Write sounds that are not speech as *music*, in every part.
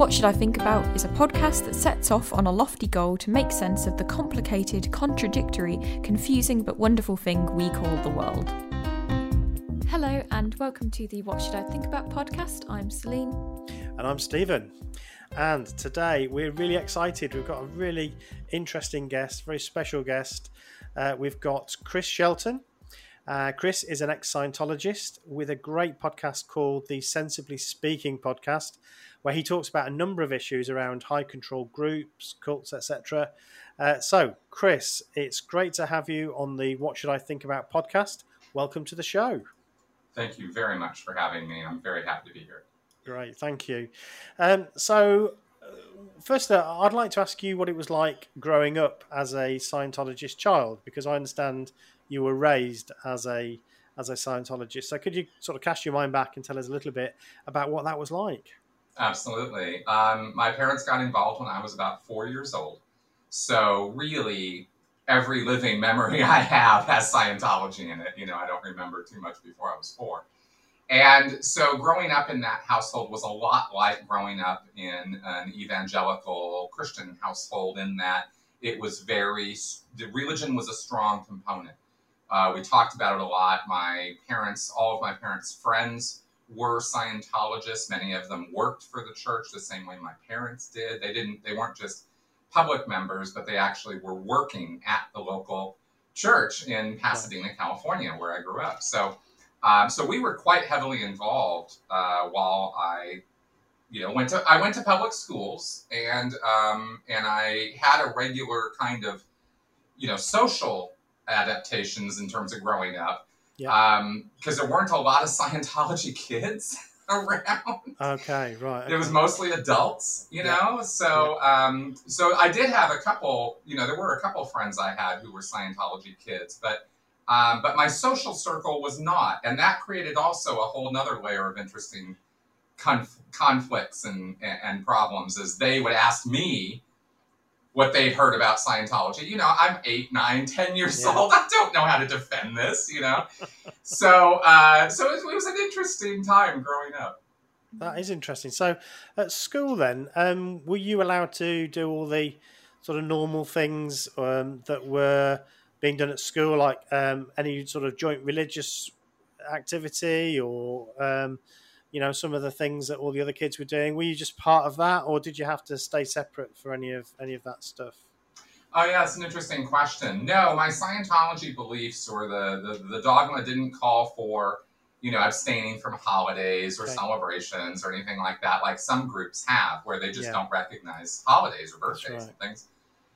What Should I Think About is a podcast that sets off on a lofty goal to make sense of the complicated, contradictory, confusing, but wonderful thing we call the world. Hello, and welcome to the What Should I Think About podcast. I'm Celine. And I'm Stephen. And today we're really excited. We've got a really interesting guest, very special guest. Uh, we've got Chris Shelton. Uh, Chris is an ex Scientologist with a great podcast called the Sensibly Speaking podcast, where he talks about a number of issues around high control groups, cults, etc. Uh, so, Chris, it's great to have you on the What Should I Think About podcast. Welcome to the show. Thank you very much for having me. I'm very happy to be here. Great, thank you. Um, so, uh, first, uh, I'd like to ask you what it was like growing up as a Scientologist child, because I understand you were raised as a as a Scientologist. So, could you sort of cast your mind back and tell us a little bit about what that was like? Absolutely. Um, my parents got involved when I was about four years old. So, really, every living memory *laughs* I have has Scientology in it. You know, I don't remember too much before I was four. And so, growing up in that household was a lot like growing up in an evangelical Christian household, in that it was very, the religion was a strong component. Uh, we talked about it a lot. My parents, all of my parents' friends, were Scientologists. Many of them worked for the church the same way my parents did. They didn't. They weren't just public members, but they actually were working at the local church in Pasadena, California, where I grew up. So, um, so we were quite heavily involved uh, while I, you know, went to I went to public schools and um, and I had a regular kind of, you know, social adaptations in terms of growing up Yeah. because there weren't a lot of Scientology *laughs* kids around. Okay, right. It was mostly adults, you Yeah. know. So, um, so I did have a couple. You know, there were a couple friends I had who were Scientology kids, but um, but my social circle was not, and that created also a whole nother layer of interesting conf- conflicts and, and and problems as they would ask me what they'd heard about Scientology. You know, I'm eight, nine, ten years Yeah. old. I don't know how to defend this. You know, so uh, so it was, it was an interesting time growing up. That is interesting. So, at school, then, um, were you allowed to do all the sort of normal things um, that were being done at school, like um, any sort of joint religious activity, or um, you know, some of the things that all the other kids were doing? Were you just part of that, or did you have to stay separate for any of any of that stuff? Oh yeah, it's an interesting question. No, my Scientology beliefs or the, the, the dogma didn't call for, you know, abstaining from holidays or Okay. celebrations or anything like that, like some groups have, where they just Yeah. don't recognize holidays or birthdays right. and things.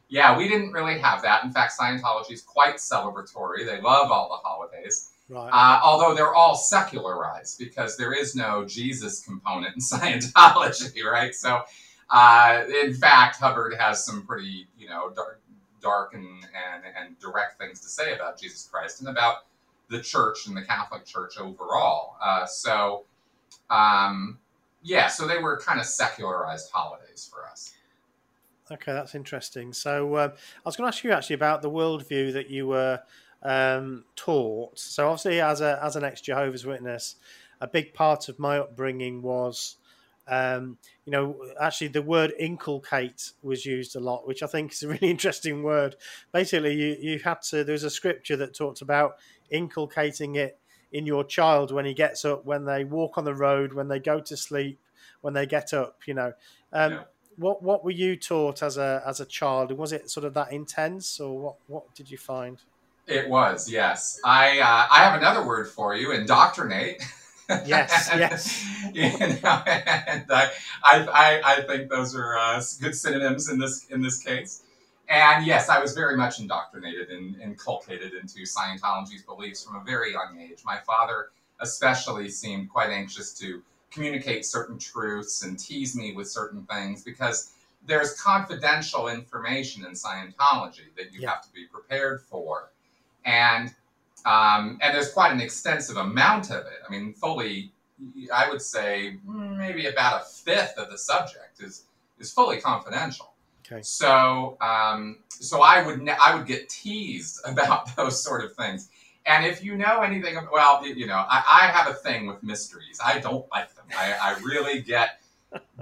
Yeah, we didn't really have that. In fact, Scientology is quite celebratory. They love all the holidays. Right. Uh, although they're all secularized because there is no Jesus component in *laughs* Scientology, right? So, uh, in fact, Hubbard has some pretty, you know, dark, dark and, and, and direct things to say about Jesus Christ and about the church and the Catholic Church overall. Uh, so, um, yeah, so they were kind of secularized holidays for us. Okay, that's interesting. So um, I was going to ask you actually about the worldview that you were um, taught. So obviously, as a as an ex Jehovah's Witness, a big part of my upbringing was, um, you know, actually the word inculcate was used a lot, which I think is a really *laughs* interesting word. Basically, you you had to. There was a scripture that talked about inculcating it in your child when he gets up, when they walk on the road, when they go to sleep, when they get up. You know. Um, Yeah. what what were you taught as a as a child? Was it sort of that intense, or what what did you find? It was, yes. I uh, I have another word for you, indoctrinate. Yes, And, *laughs* yes. You know, and I, I, I, think those are uh, good synonyms in this in this case. And yes, I was very much indoctrinated and inculcated into Scientology's beliefs from a very young age. My father, especially, seemed quite anxious to communicate certain truths and tease me with certain things because there's confidential information in Scientology that you Yeah. have to be prepared for. And um, and there's quite an extensive amount of it. I mean, fully, I would say maybe about a fifth of the subject is is fully confidential. Okay. So, um, so I would ne- I would get teased *laughs* about those sort of things. And if you know anything, well, you know, I, I have a thing with mysteries. I don't like them. I, I really get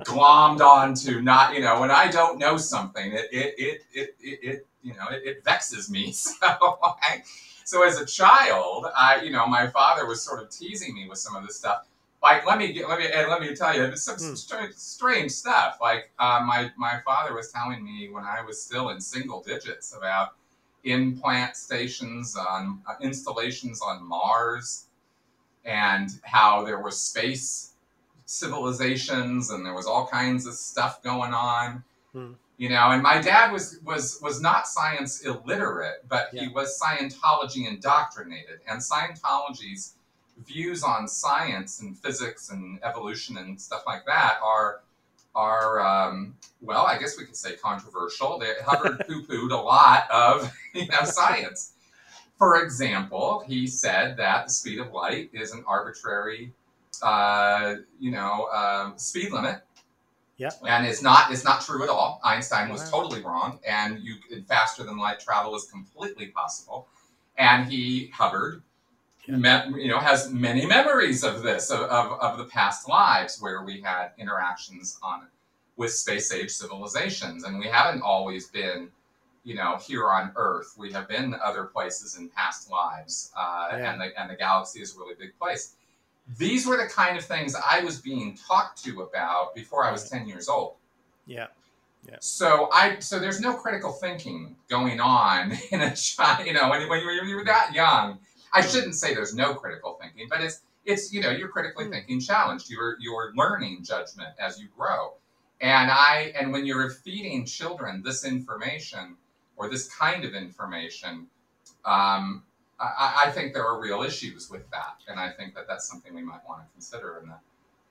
glommed onto not, you know, when I don't know something, it it it it, it, it you know, it, it vexes me. *laughs* So, I, so as a child, I, you know, my father was sort of teasing me with some of this stuff like let me get, let me and let me tell you it's some Hmm. strange, strange stuff like uh, my my father was telling me when i was still in single digits about implant stations on uh, installations on mars and how there was space civilizations and there was all kinds of stuff going on Hmm. you know and my dad was was was not science illiterate but he was scientology indoctrinated and scientology's views on science and physics and evolution and stuff like that are are um, well, I guess we could say controversial. They Hubbard *laughs* poo-pooed a lot of *laughs* you know science. For example, he said that the speed of light is an arbitrary, uh, you know, um, speed limit. Yeah. And it's not it's not true at all. Einstein was Wow. totally wrong, and you faster than light travel is completely possible. And he Hubbard Yeah. me- you know, has many memories of this, of, of, of the past lives where we had interactions on with space age civilizations. And we haven't always been, you know, here on Earth. We have been other places in past lives. Uh, Yeah. and, the, and the galaxy is a really big place. These were the kind of things I was being talked to about before I was 10 years old. Yeah. Yeah. So I so there's no critical thinking going on *laughs* in a child. You know, when, when you're, you're that young, I shouldn't say there's no critical thinking, but it's it's you know you're critically Hmm. thinking challenged. You're you're learning judgment as you grow, and I and when you're feeding children this information or this kind of information, um, I, I think there are real issues with that, and I think that that's something we might want to consider in a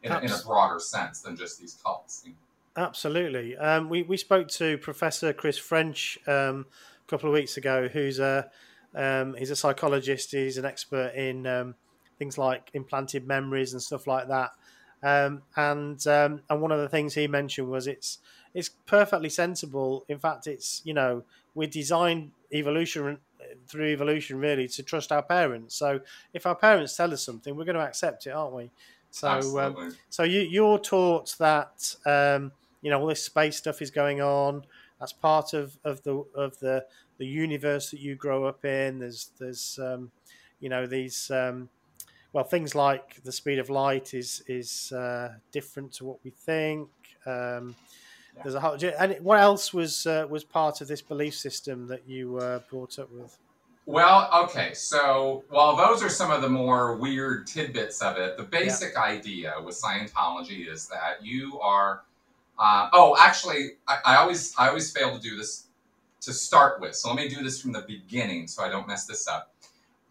in, a, in a broader sense than just these cults. you know. Absolutely. Um, we, we spoke to Professor Chris French um, a couple of weeks ago, who's a um, he's a psychologist. He's an expert in um, things like implanted memories and stuff like that. Um, and um, and one of the things he mentioned was it's it's perfectly sensible. In fact, it's you know we designed evolution through evolution really to trust our parents. So if our parents tell us something, we're going to accept it, aren't we? So um, so you you're taught that um, you know all this space stuff is going on. That's part of, of the of the the universe that you grow up in. There's there's um, you know these um, well things like the speed of light is is uh, different to what we think. Um, Yeah. There's a whole, and what else was uh, was part of this belief system that you uh, brought up with? Well, okay, so while those are some of the more weird tidbits of it, the basic idea with Scientology is that you are. Uh, oh, actually, I, I always I always fail to do this to start with. So let me do this from the beginning, so I don't mess this up.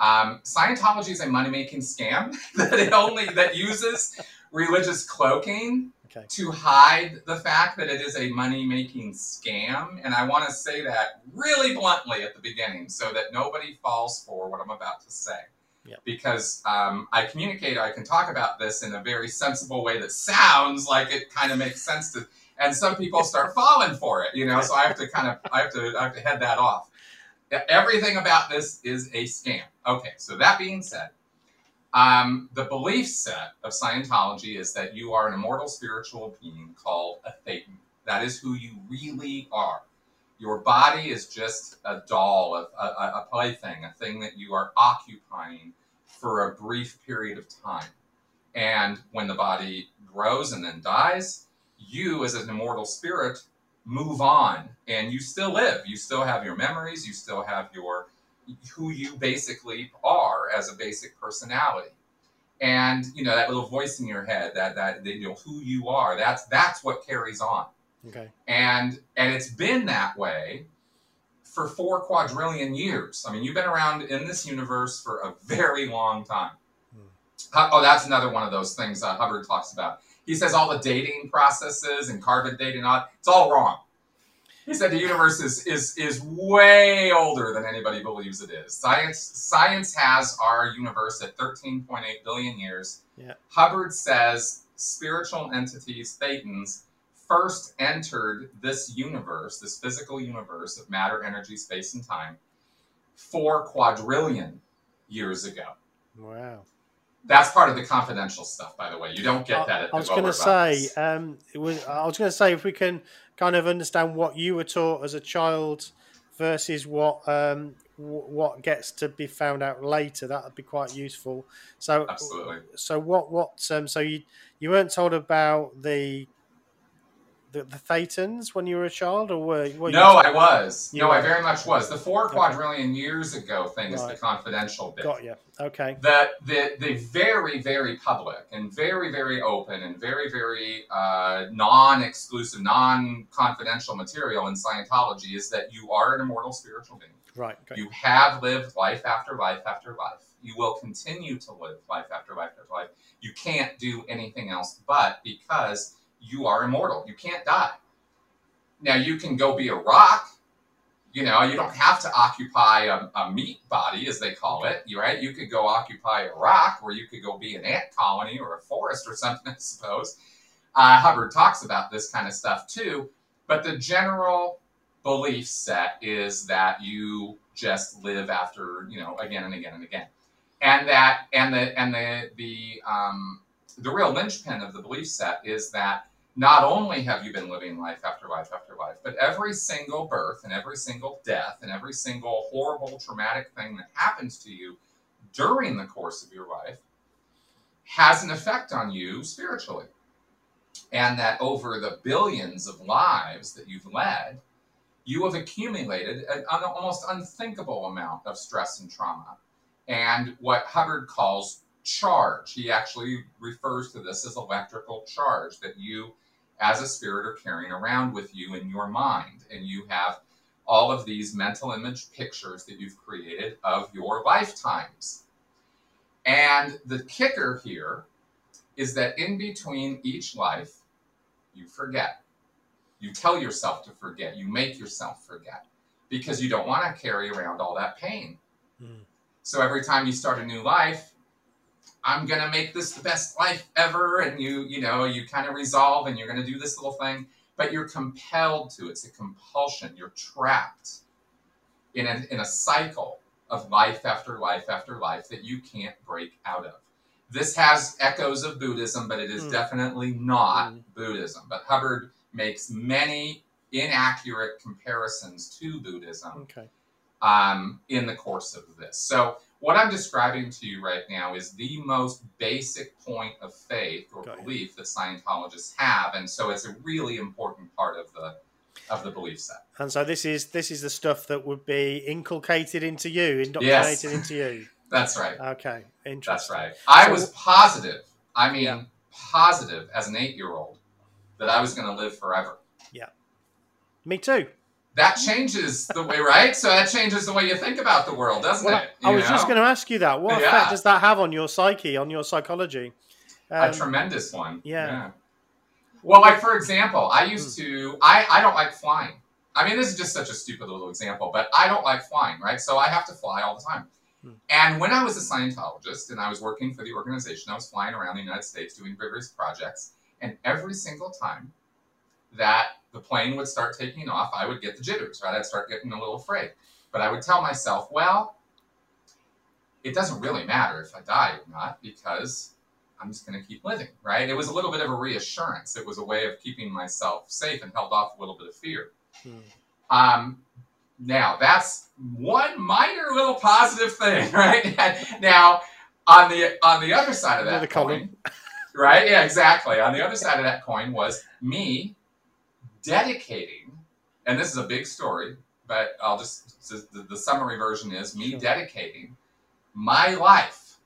Um, Scientology is a money making scam *laughs* that it only that uses religious cloaking Okay, to hide the fact that it is a money making scam. And I want to say that really bluntly at the beginning so that nobody falls for what I'm about to say. Yep. Because um, I communicate, I can talk about this in a very sensible way that sounds like it kind of makes sense to, and some people start *laughs* falling for it, you know. So I have to kind of, I have to, I have to head that off. Everything about this is a scam. Okay, so that being said, um, the belief set of Scientology is that you are an immortal spiritual being called a Thetan. That is who you really are. Your body is just a doll, a, a, a plaything, a thing that you are occupying for a brief period of time. And when the body grows and then dies, you, as an immortal spirit, move on and you still live. You still have your memories, you still have your who you basically are as a basic personality. And you know that little voice in your head, that that you know who you are. That's that's what carries on okay, and and it's been that way for four quadrillion years. I mean, you've been around in this universe for a very long time. Uh, oh, that's another one of those things uh, Hubbard talks about. He says all the dating processes and carbon dating, all it's all wrong. He said the universe is is is way older than anybody believes it is. Science science has our universe at 13.8 billion years. Yeah. Hubbard says spiritual entities, thetans, first entered this universe, this physical universe of matter, energy, space, and time, four quadrillion years ago. Wow. That's part of the confidential stuff, by the way. You don't get that. At I was going to say, um, was. I was going to say if we can kind of understand what you were taught as a child versus what um, w- what gets to be found out later, that would be quite useful. So, Absolutely. so what what um, so you you weren't told about the the, the Thetans when you were a child, or were, were no? I was. You no, were. I very much was. The four Okay. quadrillion years ago thing is the confidential bit. Got you. Okay. The, the, the very, very public and very, very open and very, very uh, non exclusive, non confidential material in Scientology is that you are an immortal spiritual being. Right. Got. You have lived life after life after life. You will continue to live life after life after life. You can't do anything else but because you are immortal. You can't die. Now, you can go be a rock. You know, you don't have to occupy a, a meat body, as they call it. Right? You could go occupy a rock, or you could go be an ant colony or a forest or *laughs* something. I suppose. Uh, Hubbard talks about this kind of stuff too. But the general belief set is that you just live after you know again and again and again and that and the and the the um, the real linchpin of the belief set is that not only have you been living life after life after life but every single birth and every single death and every single horrible traumatic thing that happens to you during the course of your life has an effect on you spiritually and that over the billions of lives that you've led you have accumulated an, almost unthinkable amount of stress and trauma. And what Hubbard calls charge, he actually refers to this as electrical charge that you, as a spirit, are carrying around with you in your mind. And you have all of these mental image pictures that you've created of your lifetimes. And the kicker here is that in between each life, you forget. You tell yourself to forget. You make yourself forget because you don't want to carry around all that pain. Mm. So every time you start a new life, I'm going to make this the best life ever. And you, you know, you kind of resolve and you're going to do this little thing, but you're compelled to. It's a compulsion. You're trapped in a, in a cycle of life after life after life that you can't break out of. This has echoes of Buddhism, but it is Mm. definitely not Mm. Buddhism. But Hubbard makes many inaccurate comparisons to Buddhism Okay. um, in the course of this. So, what I'm describing to you right now is the most basic point of faith or Got you. belief that Scientologists have, and so it's a really important part of the of the belief set. And so this is this is the stuff that would be inculcated into you, indoctrinated into you. *laughs* That's right. Okay, interesting. That's right. I So- was positive. I mean, Yeah. positive as an eight-year-old that I was going to live forever. Yeah, me too. That changes the way, right? So that changes the way you think about the world, doesn't Well, it? I You was just going to ask you that. What Yeah. effect does that have on your psyche, on your psychology? a Um, tremendous one. yeah. Well, like for example, I used Hmm. to. I I don't like flying. I mean, this is just such a stupid little example, but I don't like flying, right? So I have to fly all the time. Hmm. And when I was a Scientologist and I was working for the organization, I was flying around the United States doing various projects, and every single time that the plane would start taking off, I would get the jitters, right? I'd start getting a little afraid. But I would tell myself, well, it doesn't really matter if I die or not because I'm just going to keep living, right? It was a little bit of a reassurance. It was a way of keeping myself safe and held off a little bit of fear. Hmm. Um, now, that's one minor little positive thing, *laughs* right? *laughs* now, on the on the other side of that coin, right? Yeah, exactly. On the other side of that coin was me dedicating, and this is a big story, but I'll just the, the summary version is me Sure. dedicating my life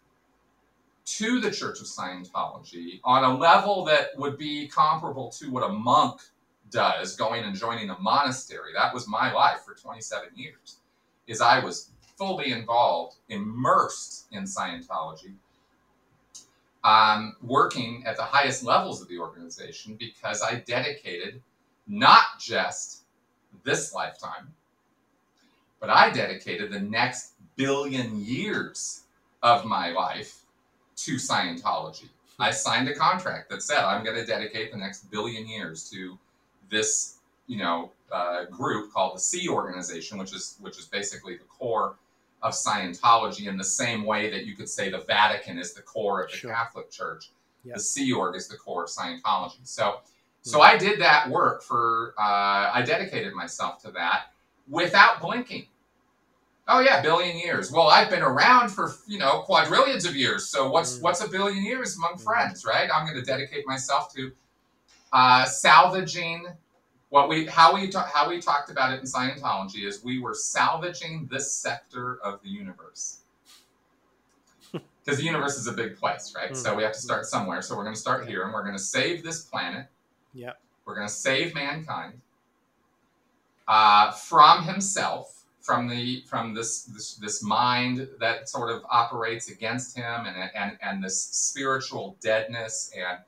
to the Church of Scientology on a level that would be comparable to what a monk does, going and joining a monastery, that was my life for 27 years, is I was fully involved, immersed in Scientology, um, working at the highest levels of the organization because I dedicated not just this lifetime, but I dedicated the next billion years of my life to Scientology. I signed a contract that said I'm going to dedicate the next billion years to this, you know, uh, group called the Sea Organization, which is which is basically the core of Scientology in the same way that you could say the Vatican is the core of the Sure. Catholic Church. Yep. The Sea Org is the core of Scientology. So, so. I did that work for. Uh, I dedicated myself to that without blinking. Oh yeah, billion years. Well, I've been around for you know quadrillions of years. So what's Mm. what's a billion years among Mm. friends, right? I'm going to dedicate myself to uh, salvaging what we how we ta- how we talked about it in Scientology is we were salvaging this sector of the universe. *laughs* Because the universe is a big place, right? Mm. So we have to start somewhere. So we're going to start here, and we're going to save this planet. Yep. We're going to save mankind uh, from himself, from the from this, this this mind that sort of operates against him, and and and this spiritual deadness and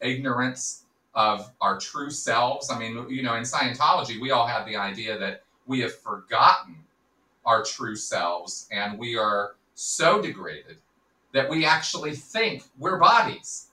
ignorance of our true selves. I mean, you know, in Scientology, we all have the idea that we have forgotten our true selves, and we are so degraded that we actually think we're bodies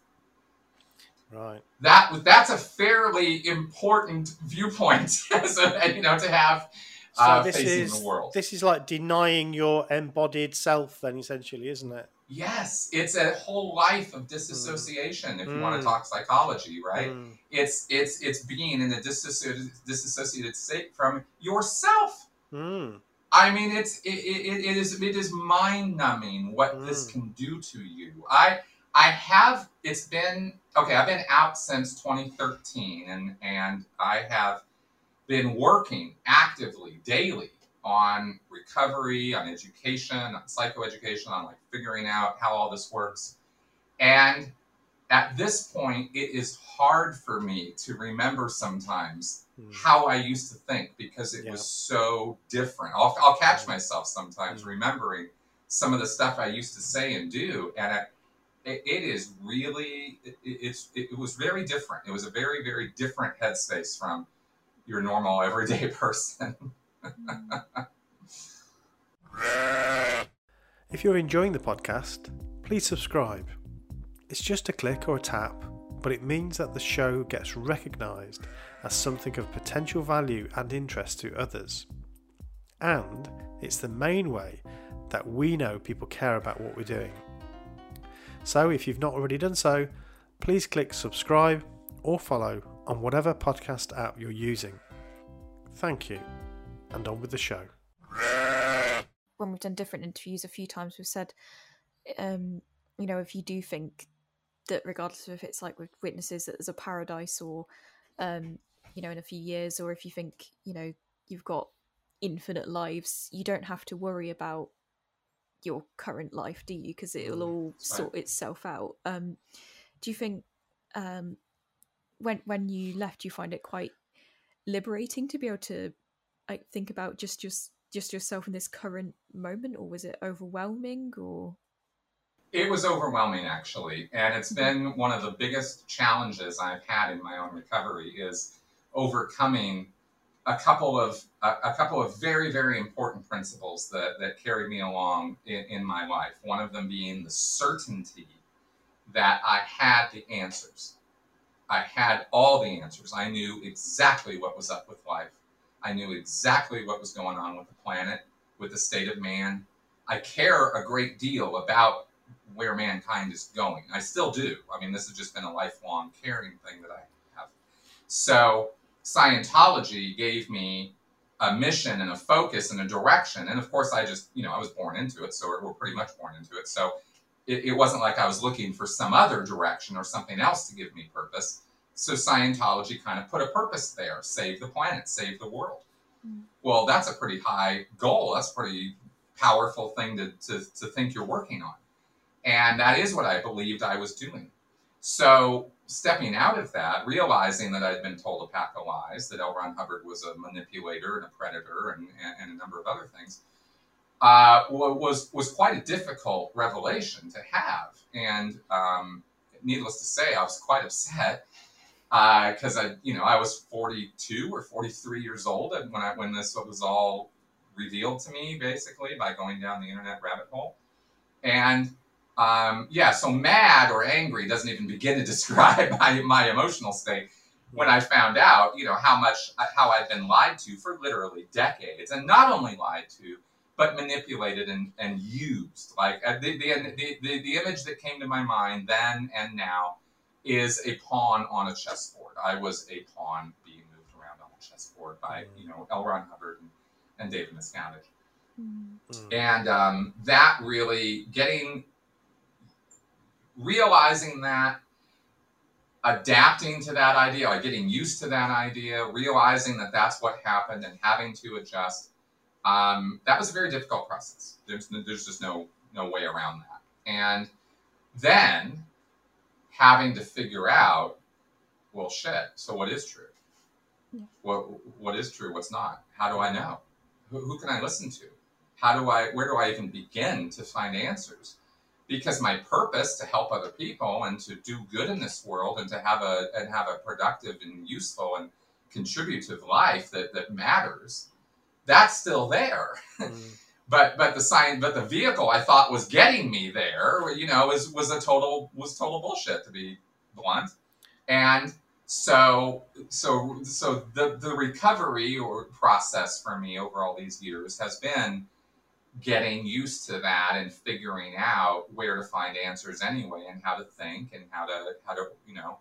Right. that that's a fairly important viewpoint *laughs* you know to have So uh, this facing is the world. this is like denying your embodied self, then essentially, isn't it? yes, it's a whole life of disassociation. If you want Mm. to talk psychology, right? Mm. It's it's it's being in a disassociated disassociated state from yourself. Mm. I mean, it's it, it, it is it is mind numbing what this Mm. can do to you. I I have it's been okay. I've been out since 2013, and and I have been working actively daily on recovery, on education, on psychoeducation, on like figuring out how all this works. And at this point, it is hard for me to remember sometimes Mm. how I used to think because it Yeah. was so different. I'll, I'll catch myself sometimes Mm. remembering some of the stuff I used to say and do, and I, it, it is really it, it's it, was very different. It was a very very different headspace from your normal everyday *laughs* person. If you're enjoying the podcast, please subscribe. It's just a click or a tap, but it means that the show gets recognised as something of potential value and interest to others. And it's the main way that we know people care about what we're doing. So if you've not already done so, please click subscribe or follow on whatever podcast app you're using. Thank you, and on with the show. when we've done different interviews a few times we've said um you know if you do think that regardless of if it's like with witnesses that there's a paradise or um you know in a few years or if you think you know you've got infinite lives you don't have to worry about your current life do you? Because it'll all sort itself out. Um do you think um when when you left you find it quite liberating to be able to like think about just just just yourself in this current moment or was it overwhelming or? It was overwhelming, actually, and it's been one of the biggest challenges I've had in my own recovery is overcoming a couple of a, a couple of very very important principles that that carried me along in, in my life. One of them being the certainty that I had the answers. I had all the answers. I knew exactly what was up with life. I knew exactly what was going on with the planet, with the state of man. I care a great deal about where mankind is going. I still do. I mean, this has just been a lifelong caring thing that I have. So, Scientology gave me a mission and a focus and a direction. And of course, I just, you know, I was born into it. So, we're pretty much born into it. So, it, it wasn't like I was looking for some other direction or something else to give me purpose. So, Scientology kind of put a purpose there save the planet, save the world. Mm. Well, that's a pretty high goal. That's a pretty powerful thing to, to, to think you're working on. And that is what I believed I was doing. So stepping out of that, realizing that I'd been told a pack of lies, that L. Ron Hubbard was a manipulator and a predator and, and, and a number of other things, uh, was was quite a difficult revelation to have. And um, needless to say, I was quite upset because uh, I, you know, I was 42 or 43 years old when I when this was all revealed to me, basically by going down the internet rabbit hole, and um, yeah, so mad or angry doesn't even begin to *laughs* describe my, my emotional state when I found out, you know, how much, how I'd been lied to for literally decades. And not only lied to, but manipulated and, and used. Like uh, the, the, the, the, image that came to my mind then and now is a pawn on a chessboard. I was a pawn being moved around on a chessboard by, you know, L. Ron Hubbard and, and David Miscavige. Mm. And um, that really getting realizing that, adapting to that idea, like getting used to that idea, realizing that that's what happened and having to adjust, um, that was a very difficult process. There's, there's just no, no way around that. And then having to figure out, well, shit, so what is true? Yeah. What, what is true? What's not? How do I know? Who, who can I listen to? How do I, where do I even begin to find answers? Because my purpose to help other people and to do good in this world and to have a and have a productive and useful and contributive life that, that matters that's still there mm. *laughs* but but the sign but the vehicle i thought was getting me there you know was was a total was total bullshit to be blunt and so so so the the recovery or process for me over all these years has been getting used to that and figuring out where to find answers anyway and how to think and how to how to you know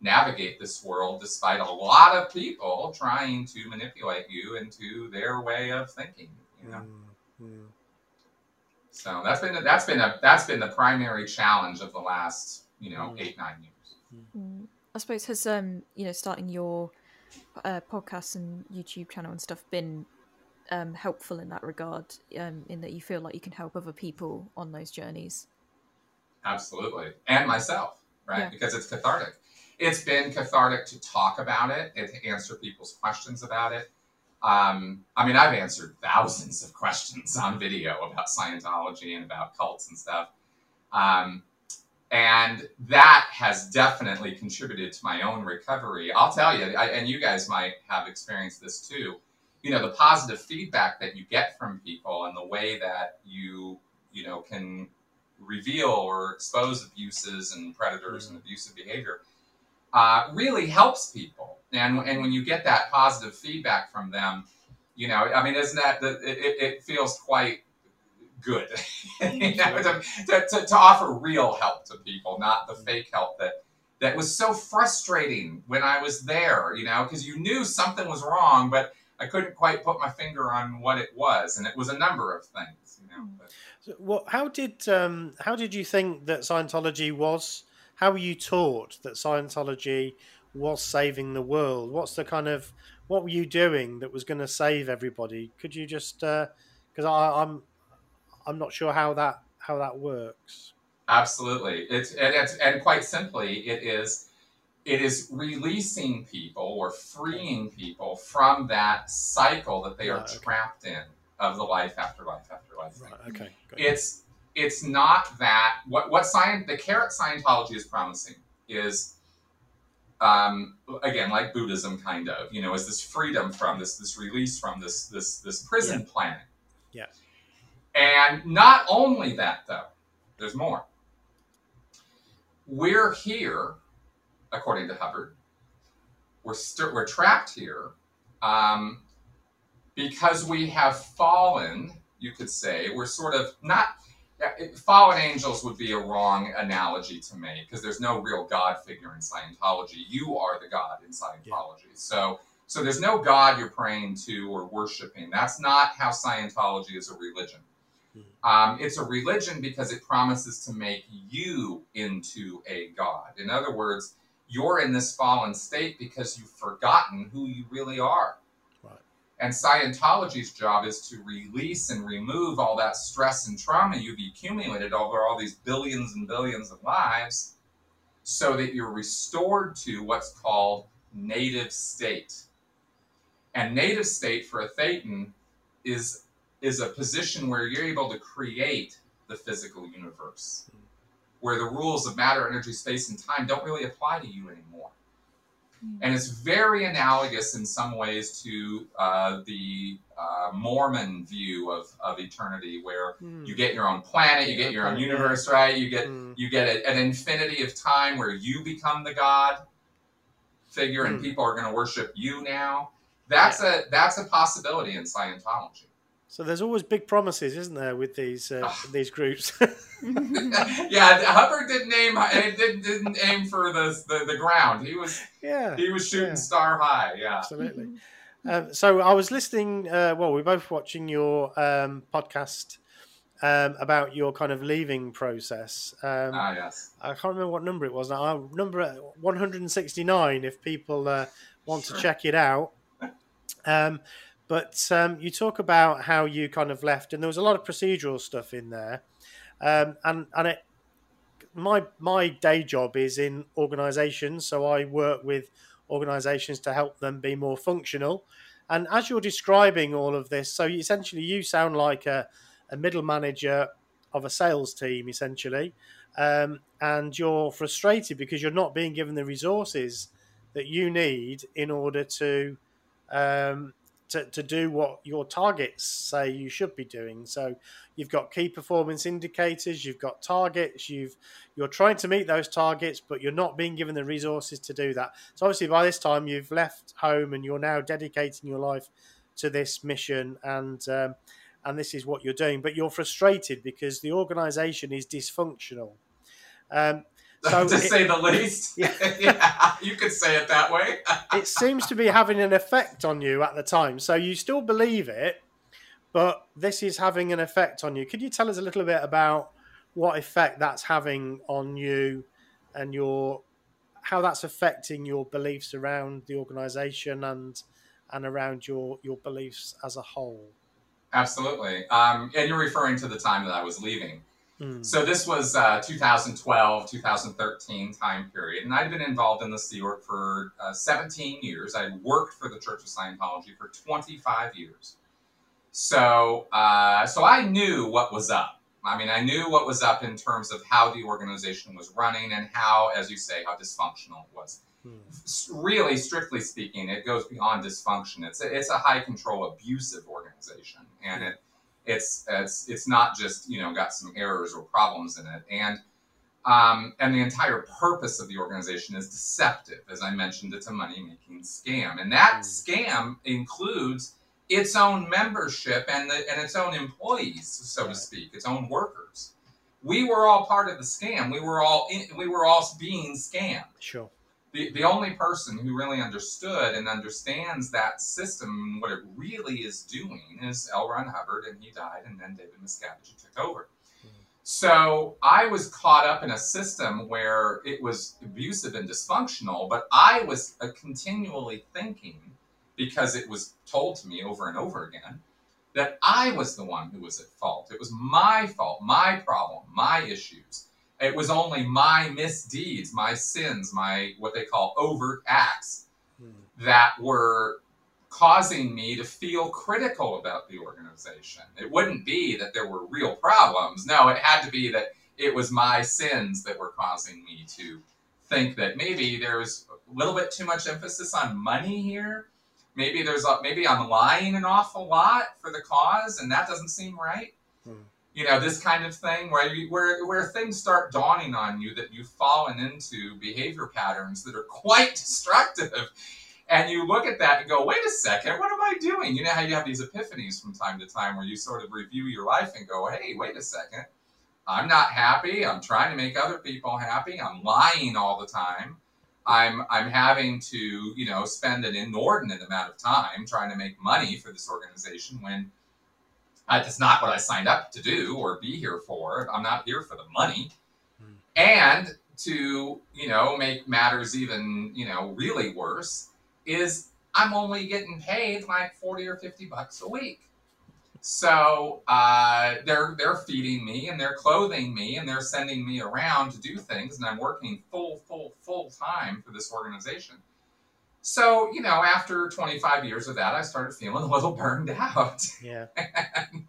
navigate this world despite a lot of people trying to manipulate you into their way of thinking you know mm-hmm. so that's been that's been a that's been the primary challenge of the last you know mm-hmm. eight nine years mm. i suppose has um you know starting your uh, podcast and youtube channel and stuff been um, helpful in that regard, um, in that you feel like you can help other people on those journeys. Absolutely, and myself, right? Yeah. Because it's cathartic. It's been cathartic to talk about it and to answer people's questions about it. Um, I mean, I've answered thousands of *laughs* questions on video about Scientology and about cults and stuff. Um, and that has definitely contributed to my own recovery. I'll tell you, I, and you guys might have experienced this too you know the positive feedback that you get from people and the way that you you know can reveal or expose abuses and predators mm-hmm. and abusive behavior uh, really helps people and and when you get that positive feedback from them you know i mean isn't that the, it, it feels quite good *laughs* you know, to, to, to, offer real help to people not the mm-hmm. fake help that that was so frustrating when i was there you know because you knew something was wrong but I couldn't quite put my finger on what it was, and it was a number of things. You know. Hmm. But. So, what? How did um, how did you think that Scientology was? How were you taught that Scientology was saving the world? What's the kind of what were you doing that was going to save everybody? Could you just because uh, I'm I'm not sure how that how that works. Absolutely, it's and it's and quite simply, it is it is releasing people or freeing people from that cycle that they are okay. trapped in of the life after life after life. Right. Okay. It's it's not that what what science the carrot Scientology is promising is um, again like Buddhism kind of you know is this freedom from this this release from this this this prison yeah. planet. Yeah. And not only that though, there's more. We're here according to Hubbard. We're, we we're trapped here um, because we have fallen, you could say. We're sort of not, fallen angels would be a wrong analogy to make because there's no real God figure in Scientology. You are the God in Scientology. Yeah. So, so there's no God you're praying to or worshiping. That's not how Scientology is a religion. Hmm. Um, it's a religion because it promises to make you into a God. In other words, you're in this fallen state because you've forgotten who you really are. Right. And Scientology's job is to release and remove all that stress and trauma you've accumulated over all these billions and billions of lives so that you're restored to what's called native state. And native state for a Thetan is, is a position where you're able to create the physical universe, hmm. Where the rules of matter, energy, space, and time don't really apply to you anymore. And it's very analogous in some ways to uh, the uh, Mormon view of, of eternity, where Mm. you get your own planet, you get your own universe, right? You get Mm. you get a, an infinity of time where you become the god figure, and Mm. people are going to worship you now. That's a that's a possibility in Scientology. So there's always big promises, isn't there, with these uh, these groups? *laughs* *laughs* yeah, Hubbard didn't aim didn't, didn't aim for the, the the ground. He was yeah, he was shooting Yeah. star high. Yeah. absolutely. Um, so I was listening. Uh, well, we're both watching your um, podcast um, about your kind of leaving process. Um, Ah, yes. I can't remember what number it was now. I number 169. If people uh, want to check it out. *laughs* But um, you talk about how you kind of left, and there was a lot of procedural stuff in there. Um, and and it, my my day job is in organisations, so I work with organisations to help them be more functional. And as you're describing all of this, so essentially you sound like a, a middle manager of a sales team, essentially, um, and you're frustrated because you're not being given the resources that you need in order to um, to, to do what your targets say you should be doing. So you've got key performance indicators, you've got targets, you've you're trying to meet those targets, but you're not being given the resources to do that. So obviously by this time you've left home and you're now dedicating your life to this mission and um, and this is what you're doing, but you're frustrated because the organization is dysfunctional. Um, *laughs* so to it- say the least. *laughs* Yeah. *laughs* yeah, you could say it that way. it seems to be having an effect on you at the time. So you still believe it, but this is having an effect on you. Could you tell us a little bit about what effect that's having on you and your how that's affecting your beliefs around the organization and and around your your beliefs as a whole? Absolutely. Um, and you're referring to the time that I was leaving. Hmm. So this was uh, 2012, 2013 time period, and I'd been involved in the Sea Org for uh, 17 years. I'd worked for the Church of Scientology for 25 years. So, uh, so I knew what was up. I mean, I knew what was up in terms of how the organization was running and how, as you say, how dysfunctional it was. Hmm. Really, strictly speaking, it goes beyond dysfunction. It's a, it's a high control, abusive organization, and it it's it's it's not just you know got some errors or problems in it. And um, and the entire purpose of the organization is deceptive as i mentioned it's a money making scam. And that Mm. scam includes its own membership and the, and its own employees so to speak its own workers. We were all part of the scam. We were all in, we were all being scammed. Sure. The, the only person who really understood and understands that system and what it really is doing is L. Ron Hubbard, and he died, and then David Miscavige took over. So I was caught up in a system where it was abusive and dysfunctional, but I was uh, continually thinking, because it was told to me over and over again, that I was the one who was at fault. It was my fault, my problem, my issues it was only my misdeeds, my sins, my what they call overt acts Hmm. that were causing me to feel critical about the organization. It wouldn't be that there were real problems. No, it had to be that it was my sins that were causing me to think that maybe there's a little bit too much emphasis on money here. Maybe there's a, maybe I'm lying an awful lot for the cause, and that doesn't seem right you know this kind of thing where you where where things start dawning on you that you've fallen into behavior patterns that are quite *laughs* destructive. And you look at that and go wait a second what am i doing? You know how you have these epiphanies from time to time where you sort of review your life and go hey wait a second. I'm not happy. I'm trying to make other people happy. I'm lying all the time. I'm i'm having to you know spend an inordinate amount of time trying to make money for this organization when uh, It's not what I signed up to do or be here for. I'm not here for the money. Hmm. And to, you know, make matters even, you know, really worse, is I'm only getting paid like 40 or 50 bucks a week. So uh, they're they're feeding me and they're clothing me and they're sending me around to do things, and I'm working full, full, full time for this organization. So you know, after 25 years of that, I started feeling a little *laughs* burned out. Yeah. and,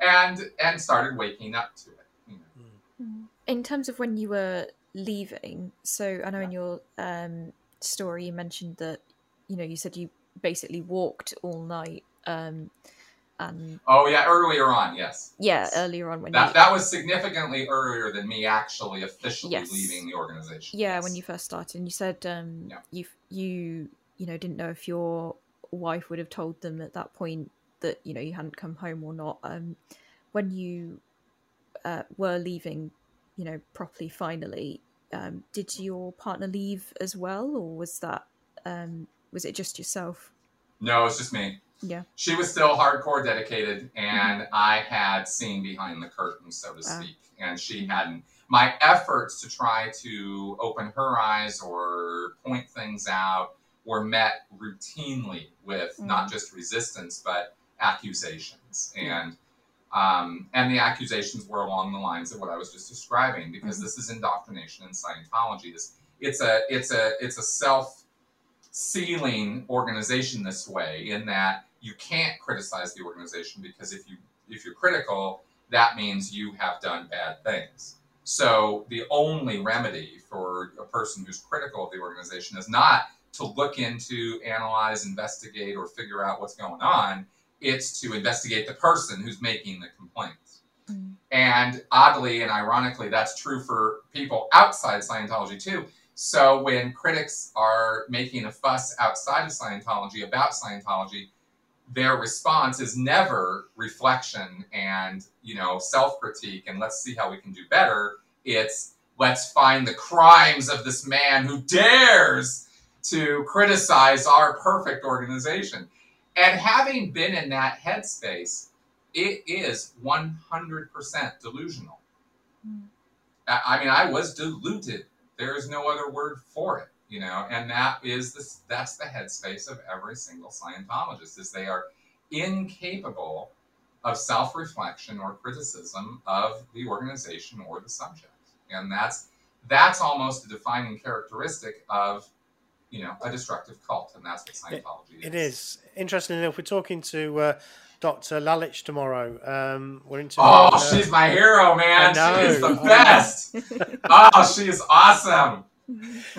*laughs* and and started waking up to it. You know. In terms of when you were leaving, so I know in your um, story you mentioned that you know you said you basically walked all night. Um, and Oh yeah, earlier on, yes. yeah, Yes. earlier on when That you that was significantly earlier than me actually officially Yes. leaving the organization. yeah Yes. when you first started, and you said um, Yeah. you you you know didn't know if your wife would have told them at that point that you know you hadn't come home or not. Um, when you uh, were leaving, you know, properly finally, um, did your partner leave as well, or was that um, was it just yourself? No, it's just me. Yeah. She was still hardcore dedicated, and I had seen behind the curtain, so to speak, and she hadn't. My efforts to try to open her eyes or point things out were met routinely with Mm. not just resistance but accusations, and um, and the accusations were along the lines of what I was just describing, because Mhm. this is indoctrination in Scientology. This it's a it's a it's a self sealing organization this way in that you can't criticize the organization because if you if you're critical that means you have done bad things. So the only remedy for a person who's critical of the organization is not to look into analyze investigate or figure out what's going on. It's to investigate the person who's making the complaints. Mm. and oddly and ironically that's true for people outside scientology too. So when critics are making a fuss outside of Scientology about Scientology, their response is never reflection and you know self-critique and let's see how we can do better. It's let's find the crimes of this man who dares to criticize our perfect organization. And having been in that headspace, it is 100% delusional. Mm. I I mean, I was deluded there is no other word for it, you know, and that is the that's the headspace of every single Scientologist is they are incapable of self-reflection or criticism of the organization or the subject, and that's that's almost a defining characteristic of you know a destructive cult, and that's what Scientology is. It is interesting enough. We're talking to uh, Dr. Lalich tomorrow. Um, we're into. Oh, she's my hero, man. I She is the best. *laughs* oh, she is awesome.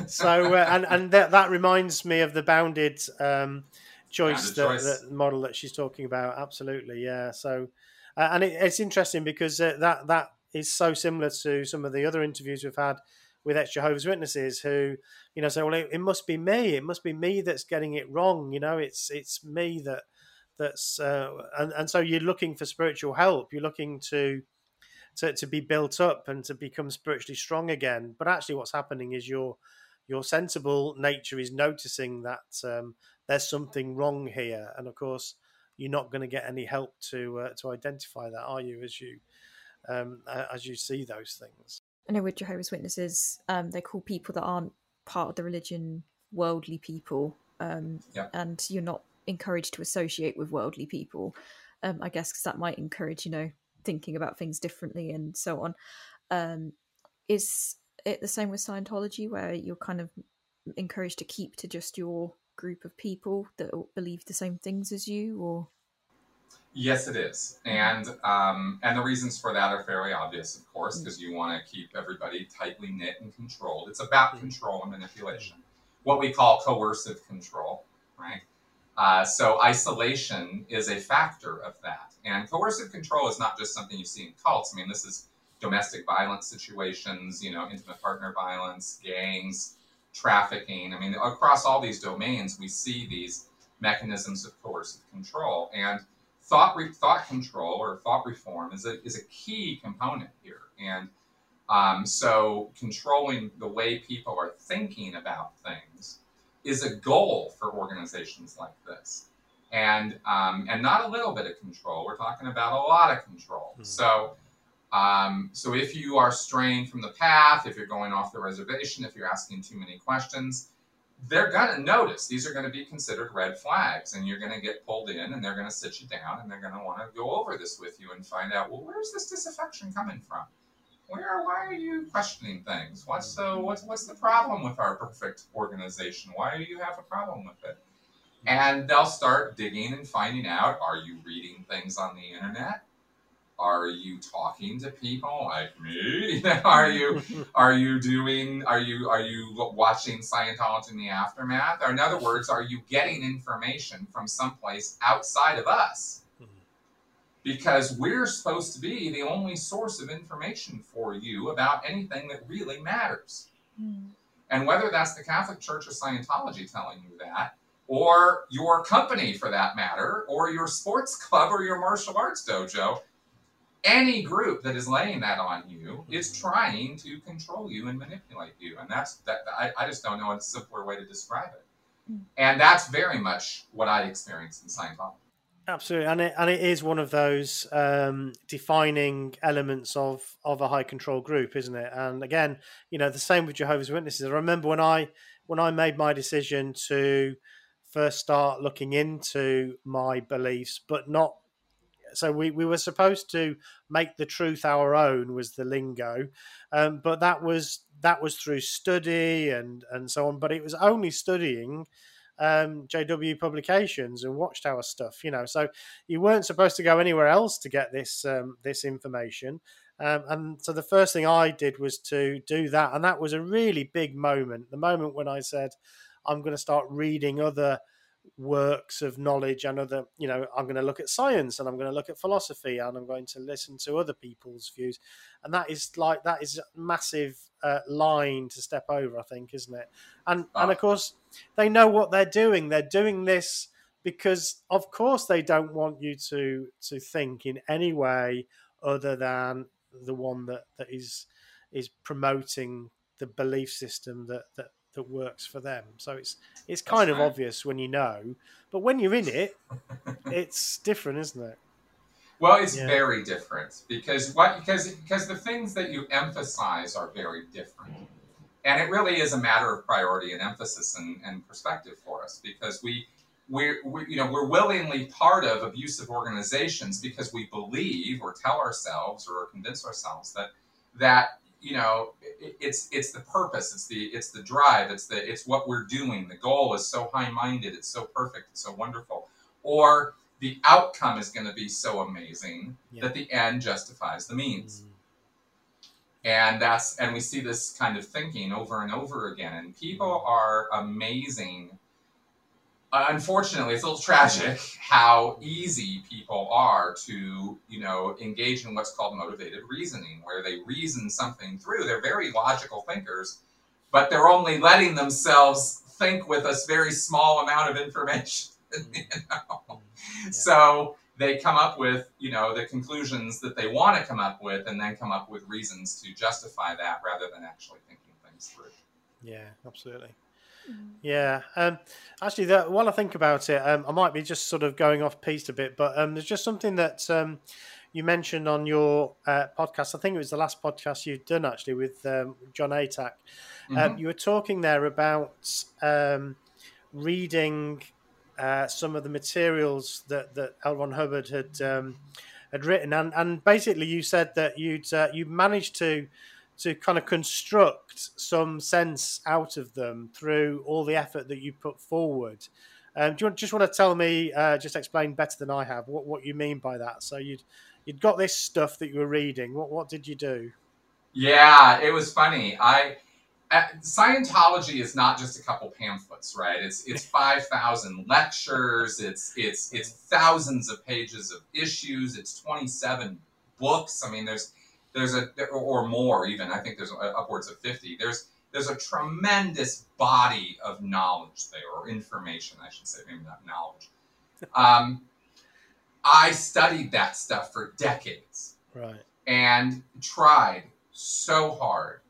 So uh, and and that that reminds me of the bounded um, choice, Bounded that, choice. that model that she's talking about. Absolutely, yeah. So uh, and it, it's interesting because uh, that that is so similar to some of the other interviews we've had with ex Jehovah's Witnesses who you know say, well, it, it must be me. It must be me that's getting it wrong. You know, it's it's me that that's uh, and and so you're looking for spiritual help. You're looking to to, to be built up and to become spiritually strong again. But actually, what's happening is your your sensible nature is noticing that um, there's something wrong here, and of course, you're not going to get any help to uh, to identify that, are you? As you um, as you see those things. I know with Jehovah's Witnesses, um, they call people that aren't part of the religion worldly people, um, Yeah. and you're not encouraged to associate with worldly people. Um, I guess because that might encourage, you know, thinking about things differently and so on. Um, is it the same with Scientology, where you're kind of encouraged to keep to just your group of people that believe the same things as you, or Yes, it is, and um, and the reasons for that are fairly obvious, of course, because you want to keep everybody tightly knit and controlled. It's about control and manipulation, what we call coercive control, right? Uh, so isolation is a factor of that, and coercive control is not just something you see in cults. I mean, this is domestic violence situations, you know, intimate partner violence, gangs, trafficking. I mean, across all these domains, we see these mechanisms of coercive control, and thought thought control or thought reform is a is a key component here, and um, so controlling the way people are thinking about things is a goal for organizations like this, and um, and not a little bit of control. We're talking about a lot of control. Mhm. So. Um, so if you are straying from the path, if you're going off the reservation, if you're asking too many questions, they're going to notice these are going to be considered red flags and you're going to get pulled in and they're going to sit you down and they're going to want to go over this with you and find out well where's this disaffection coming from where why are you questioning things? What's the what's what's the problem with our perfect organization? Why do you have a problem with it? And they'll start digging and finding out are you reading things on the internet? Are you talking to people like me? *laughs* Are you *laughs* are you doing are you are you watching scientology in the aftermath? Or in other words are you getting information from someplace outside of us because we're supposed to be the only source of information for you about anything that really matters. Mm. and whether that's the catholic church or scientology telling you that or your company for that matter or your sports club or your martial arts dojo any group that is laying that on you is trying to control you and manipulate you. And that's that i, I just don't know a simpler way to describe it. Hmm. and that's very much what i experienced in scientology absolutely and it, and it is one of those um, defining elements of of a high control group isn't it? And again you know the same with jehovah's witnesses. I remember when i when i made my decision to first start looking into my beliefs but not so we, we were supposed to make the truth our own was the lingo um, but that was that was through study and and so on but it was only studying um, jw publications and watchtower stuff you know. So you weren't supposed to go anywhere else to get this um, this information. Um, and so the first thing i did was to do that and that was a really big moment. The moment when i said i'm going to start reading other works of knowledge and other you know i'm going to look at science and i'm going to look at philosophy and i'm going to listen to other people's views. And that is like that is a massive uh, line to step over i think isn't it? And and of course they know what they're doing they're doing this because of course they don't want you to to think in any way other than the one that that is is promoting the belief system that that that works for them. So it's it's kind That's of right. obvious when you know, but when you're in it, *laughs* it's different, isn't it? Well, it's yeah. very different because what because because the things that you emphasize are very different. And it really is a matter of priority and emphasis and, and perspective for us because we we're, we, you know we're willingly part of abusive organizations because we believe or tell ourselves or convince ourselves that that you know it's it's the purpose it's the it's the drive it's the it's what we're doing the goal is so high minded it's so perfect it's so wonderful or the outcome is going to be so amazing yeah. that the end justifies the means mm. And that's and we see this kind of thinking over and over again and people are amazing uh, unfortunately, it's a little tragic *laughs* how easy people are to, you know, engage in what's called motivated reasoning, where they reason something through. They're very logical thinkers, but they're only letting themselves think with a very small amount of information. *laughs* You know? Yeah. So they come up with, you know, the conclusions that they want to come up with, and then come up with reasons to justify that rather than actually thinking things through. Yeah, absolutely. Yeah, um, actually, that, while I think about it, um, I might be just sort of going off piece a bit, but um, there's just something that um, you mentioned on your uh, podcast. I think it was the last podcast you'd done actually with um, Jon Atack. Um, mm-hmm. you were talking there about um, reading uh, some of the materials that that L. Hubbard had had written, and and basically you said that you'd uh, you managed to to kind of construct some sense out of them through all the effort that you put forward. Um, do you just want to tell me, uh, just explain better than I have, what, what you mean by that? So you'd you'd got this stuff that you were reading. What what did you do? Yeah, it was funny. I Scientology is not just a couple pamphlets, right? It's it's *laughs* five thousand lectures. It's it's it's thousands of pages of issues. It's twenty seven books. I mean, there's there's a or more even. I think there's upwards of fifty. There's there's a tremendous body of knowledge there, or information, I should say, maybe not knowledge. *laughs* Um, I studied that stuff for decades, right, and tried so hard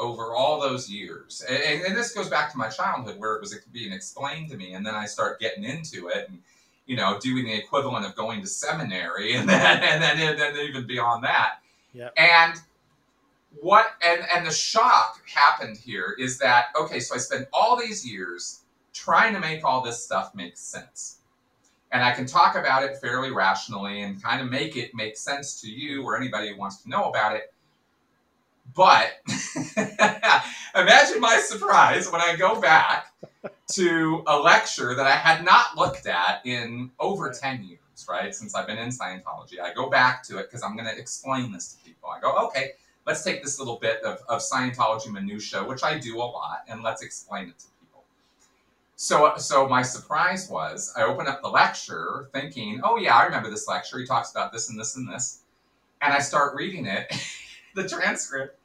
over all those years. And, and, and, this goes back to my childhood, where it was being explained to me, and then I start getting into it, and you know, doing the equivalent of going to seminary, and mm-hmm. then and then, and then even beyond that Yep. And what and and the shock happened here is that okay, so I spent all these years trying to make all this stuff make sense. And I can talk about it fairly rationally and kind of make it make sense to you or anybody who wants to know about it. But *laughs* imagine my surprise when I go back to a lecture that I had not looked at in over 10 years, right? Since I've been in Scientology. I go back to it because I'm going to explain this to people. I go, okay, let's take this little bit of, of Scientology minutia, which I do a lot, and let's explain it to people. So, so my surprise was I open up the lecture thinking, oh yeah, I remember this lecture. He talks about this and this and this. And I start reading it, *laughs* the transcript,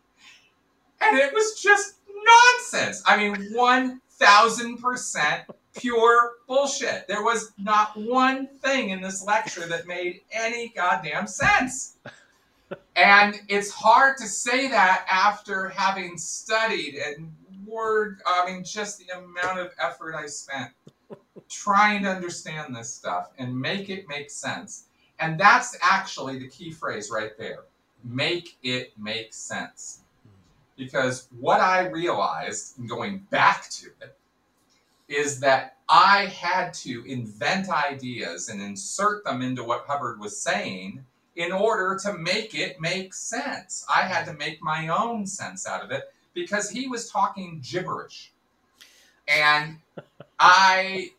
and it was just nonsense. I mean, 1000% pure bullshit. There was not one thing in this lecture that made any goddamn sense. And it's hard to say that after having studied and word, I mean, just the amount of effort I spent trying to understand this stuff and make it make sense. And that's actually the key phrase right there make it make sense. Because what I realized in going back to it is that I had to invent ideas and insert them into what Hubbard was saying in order to make it make sense. I had to make my own sense out of it because he was talking gibberish. And I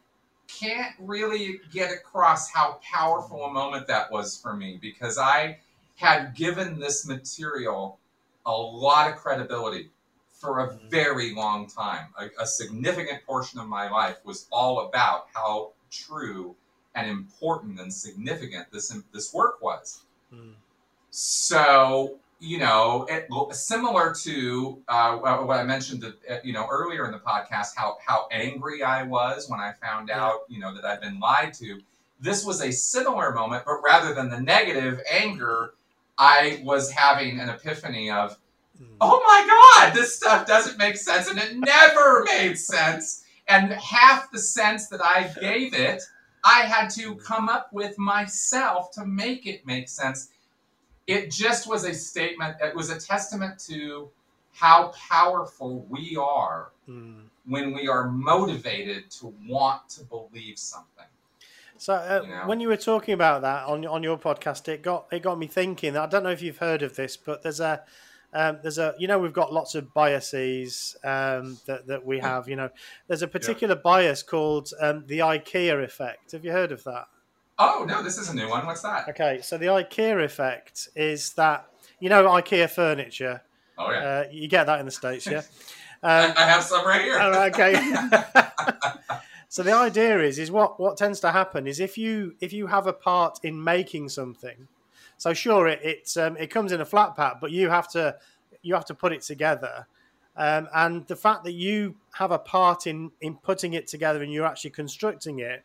can't really get across how powerful a moment that was for me because I had given this material a lot of credibility for a very long time. A, a, significant portion of my life was all about how true and important and significant this this work was. Mm. So you know, it, similar to uh, what I mentioned, uh, you know, earlier in the podcast, how how angry I was when I found out, you know, that I'd been lied to. This was a similar moment, but rather than the negative anger, I was having an epiphany of, mm. oh my God, this stuff doesn't make sense, and it never *laughs* made sense. And half the sense that I gave it, I had to come up with myself to make it make sense it just was a statement, it was a testament to how powerful we are mm. when we are motivated to want to believe something. So uh, you know? when you were talking about that on on your podcast, it got it got me thinking. I don't know if you've heard of this, but there's a um, there's a you know we've got lots of biases um, that that we have. You know, there's a particular yeah. bias called um, the IKEA effect. Have you heard of that? Oh no, this is a new one. What's that? Okay, so the IKEA effect is that you know IKEA furniture. Oh yeah. Uh, you get that in the states, yeah. *laughs* Um, I have some right here. Oh, okay. *laughs* *laughs* so the idea is is what what tends to happen is if you if you have a part in making something, so sure it it, um, it comes in a flat pack, but you have to you have to put it together. Um, and the fact that you have a part in in putting it together and you're actually constructing it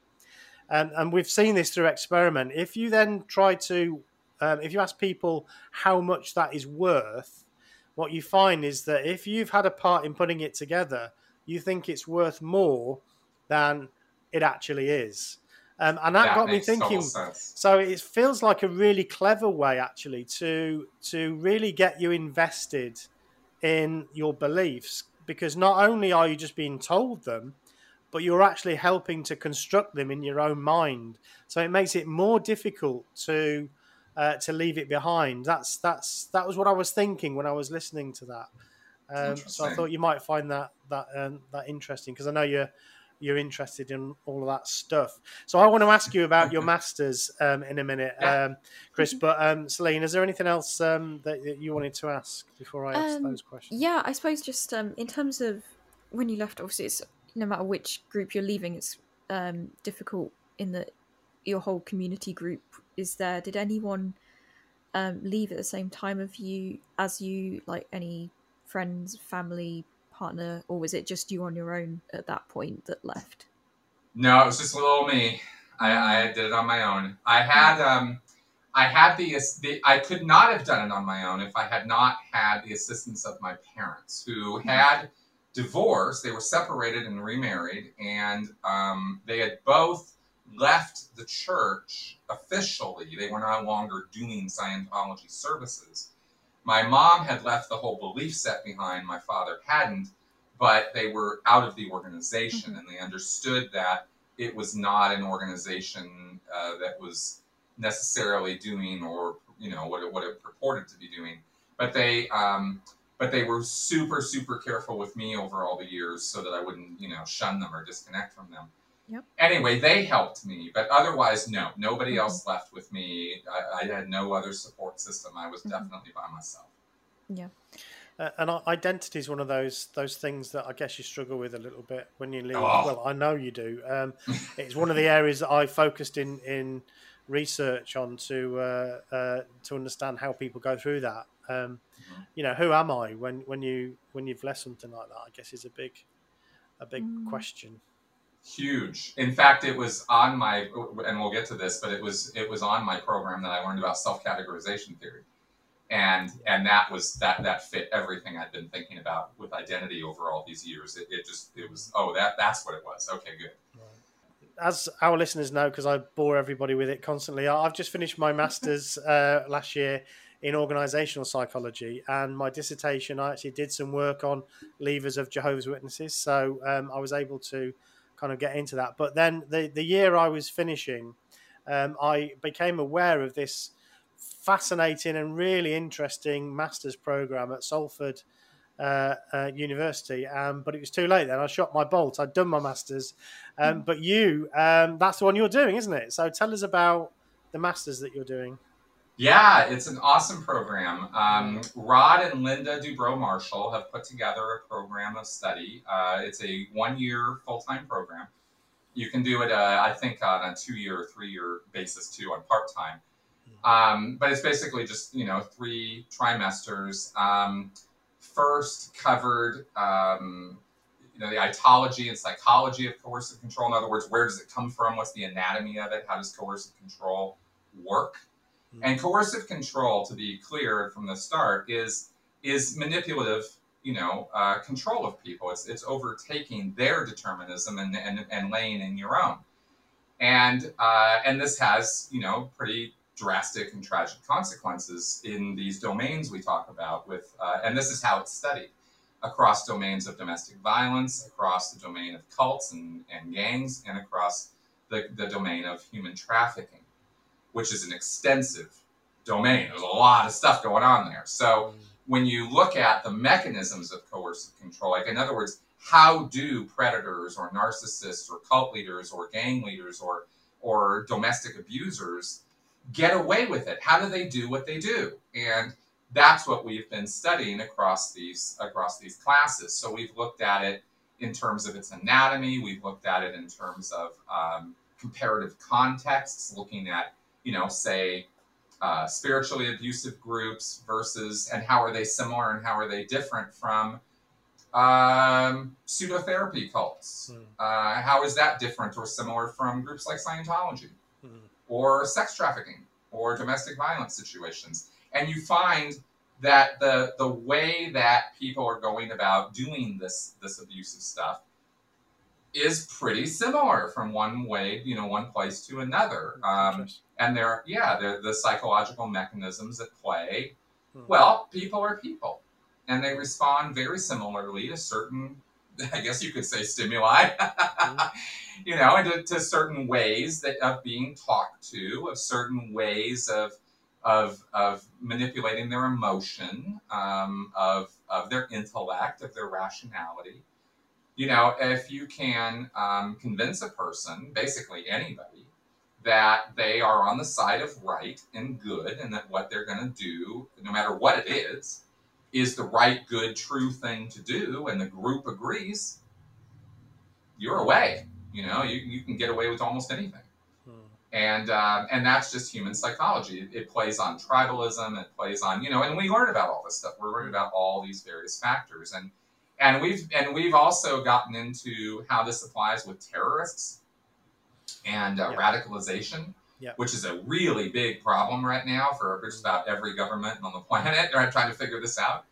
and, and we've seen this through experiment. If you then try to, um, if you ask people how much that is worth, what you find is that if you've had a part in putting it together, you think it's worth more than it actually is. Um, and that, that got me thinking. So it feels like a really clever way, actually, to to really get you invested in your beliefs, because not only are you just being told them, but you're actually helping to construct them in your own mind. So it makes it more difficult to uh, to leave it behind. That's that's that was what I was thinking when I was listening to that. Um, so I thought you might find that that um, that interesting because I know you're you're interested in all of that stuff. So I want to ask you about your masters um, in a minute, um, Chris. But um, Celine, is there anything else um, that, that, you wanted to ask before I ask those questions? Yeah, I suppose just in terms of when you left, obviously it's no matter which group you're leaving, it's um, difficult in that your whole community group is there. Did anyone um, leave at the same time of you as you, like any friends, family, partner, or was it just you on your own at that point that left? No, it was just little me. I, I did it on my own. I had um, I had the, the I could not have done it on my own if I had not had the assistance of my parents, who mm-hmm. had divorced. They were separated and remarried, and um, they had both left the church officially. They were no longer doing Scientology services. My mom had left the whole belief set behind, my father hadn't, but they were out of the organization Mhm. and they understood that it was not an organization uh, that was necessarily doing or you know what it, what it purported to be doing but they um, but they were super super careful with me over all the years so that i wouldn't you know shun them or disconnect from them Yep. anyway they helped me but otherwise no nobody Mhm. else left with me I, I had no other support system i was Mhm. definitely by myself Uh, and identity is one of those those things that I guess you struggle with a little bit when you leave. Oh. Well, I know you do. Um, it's one of the areas that I focused in in research on to uh, uh, to understand how people go through that. Um, Mhm. You know, who am I when when you when you've left something like that? I guess is a big a big Mm. question. Huge. In fact it was on my and we'll get to this but it was it was on my program that i learned about self-categorization theory. And and that was that that fit everything i'd been thinking about with identity over all these years. It, it just it was oh that that's what it was. Okay good. As our listeners know, because I bore everybody with it constantly, I've just finished my master's *laughs* uh, last year in organizational psychology, and my dissertation I actually did some work on leavers of Jehovah's Witnesses, so um, I was able to kind of get into that. But then the the year I was finishing, um, I became aware of this fascinating and really interesting master's program at Salford uh, uh, University. Um, but it was too late then. I shot my bolt. I'd done my master's. Um, but you, um, that's the one you're doing, isn't it? So tell us about the masters that you're doing. Yeah, it's an awesome program. Um, Rod and Linda Dubrow Marshall have put together a program of study. Uh, it's a one year full time program. You can do it, uh, I think, on a two year or three year basis too, on part time. Um, but it's basically just, you know, three trimesters. Um, first covered, um, you know, the etiology and psychology of coercive control. In other words, where does it come from? What's the anatomy of it? How does coercive control work? And coercive control, to be clear from the start, is is manipulative, you know, uh, control of people. It's it's overtaking their determinism and and, and laying in your own. And uh, and this has you know pretty drastic and tragic consequences in these domains we talk about. With uh, and this is how it's studied across domains of domestic violence, across the domain of cults and, and gangs, and across the, the domain of human trafficking which is an extensive domain. There's a lot of stuff going on there. So when you look at the mechanisms of coercive control, like in other words, how do predators or narcissists or cult leaders or gang leaders or or domestic abusers get away with it? How do they do what they do? And that's what we've been studying across these across these classes. So we've looked at it in terms of its anatomy. We've looked at it in terms of um, comparative contexts, looking at you know, say, uh, spiritually abusive groups versus, and how are they similar and how are they different from um, pseudotherapy cults? Hmm. Uh, how is that different or similar from groups like Scientology Hmm. or sex trafficking or domestic violence situations? And you find that the the way that people are going about doing this this abusive stuff is pretty similar from one way, you know, one place to another. Um. And there, yeah, the the psychological mechanisms at play. Hmm. Well, people are people, and they respond very similarly to certain, *laughs* I guess you could say, stimuli. *laughs* you know, and to, to certain ways that of being talked to, of certain ways of of of manipulating their emotion, um, of of their intellect, of their rationality. You know, if you can um, convince a person, basically anybody, that they are on the side of right and good, and that what they're going to do, no matter what it is, is the right, good, true thing to do, and the group agrees, you're away. You know, you, you can get away with almost anything Hmm. and um, and that's just human psychology. It, it plays on tribalism. It plays on you know, and we learn about all this stuff. We're learning about all these various factors, and and we've and we've also gotten into how this applies with terrorists and uh, Yeah. radicalization, Yeah. which is a really big problem right now for just about every government on the planet. *laughs* Right, trying to figure this out.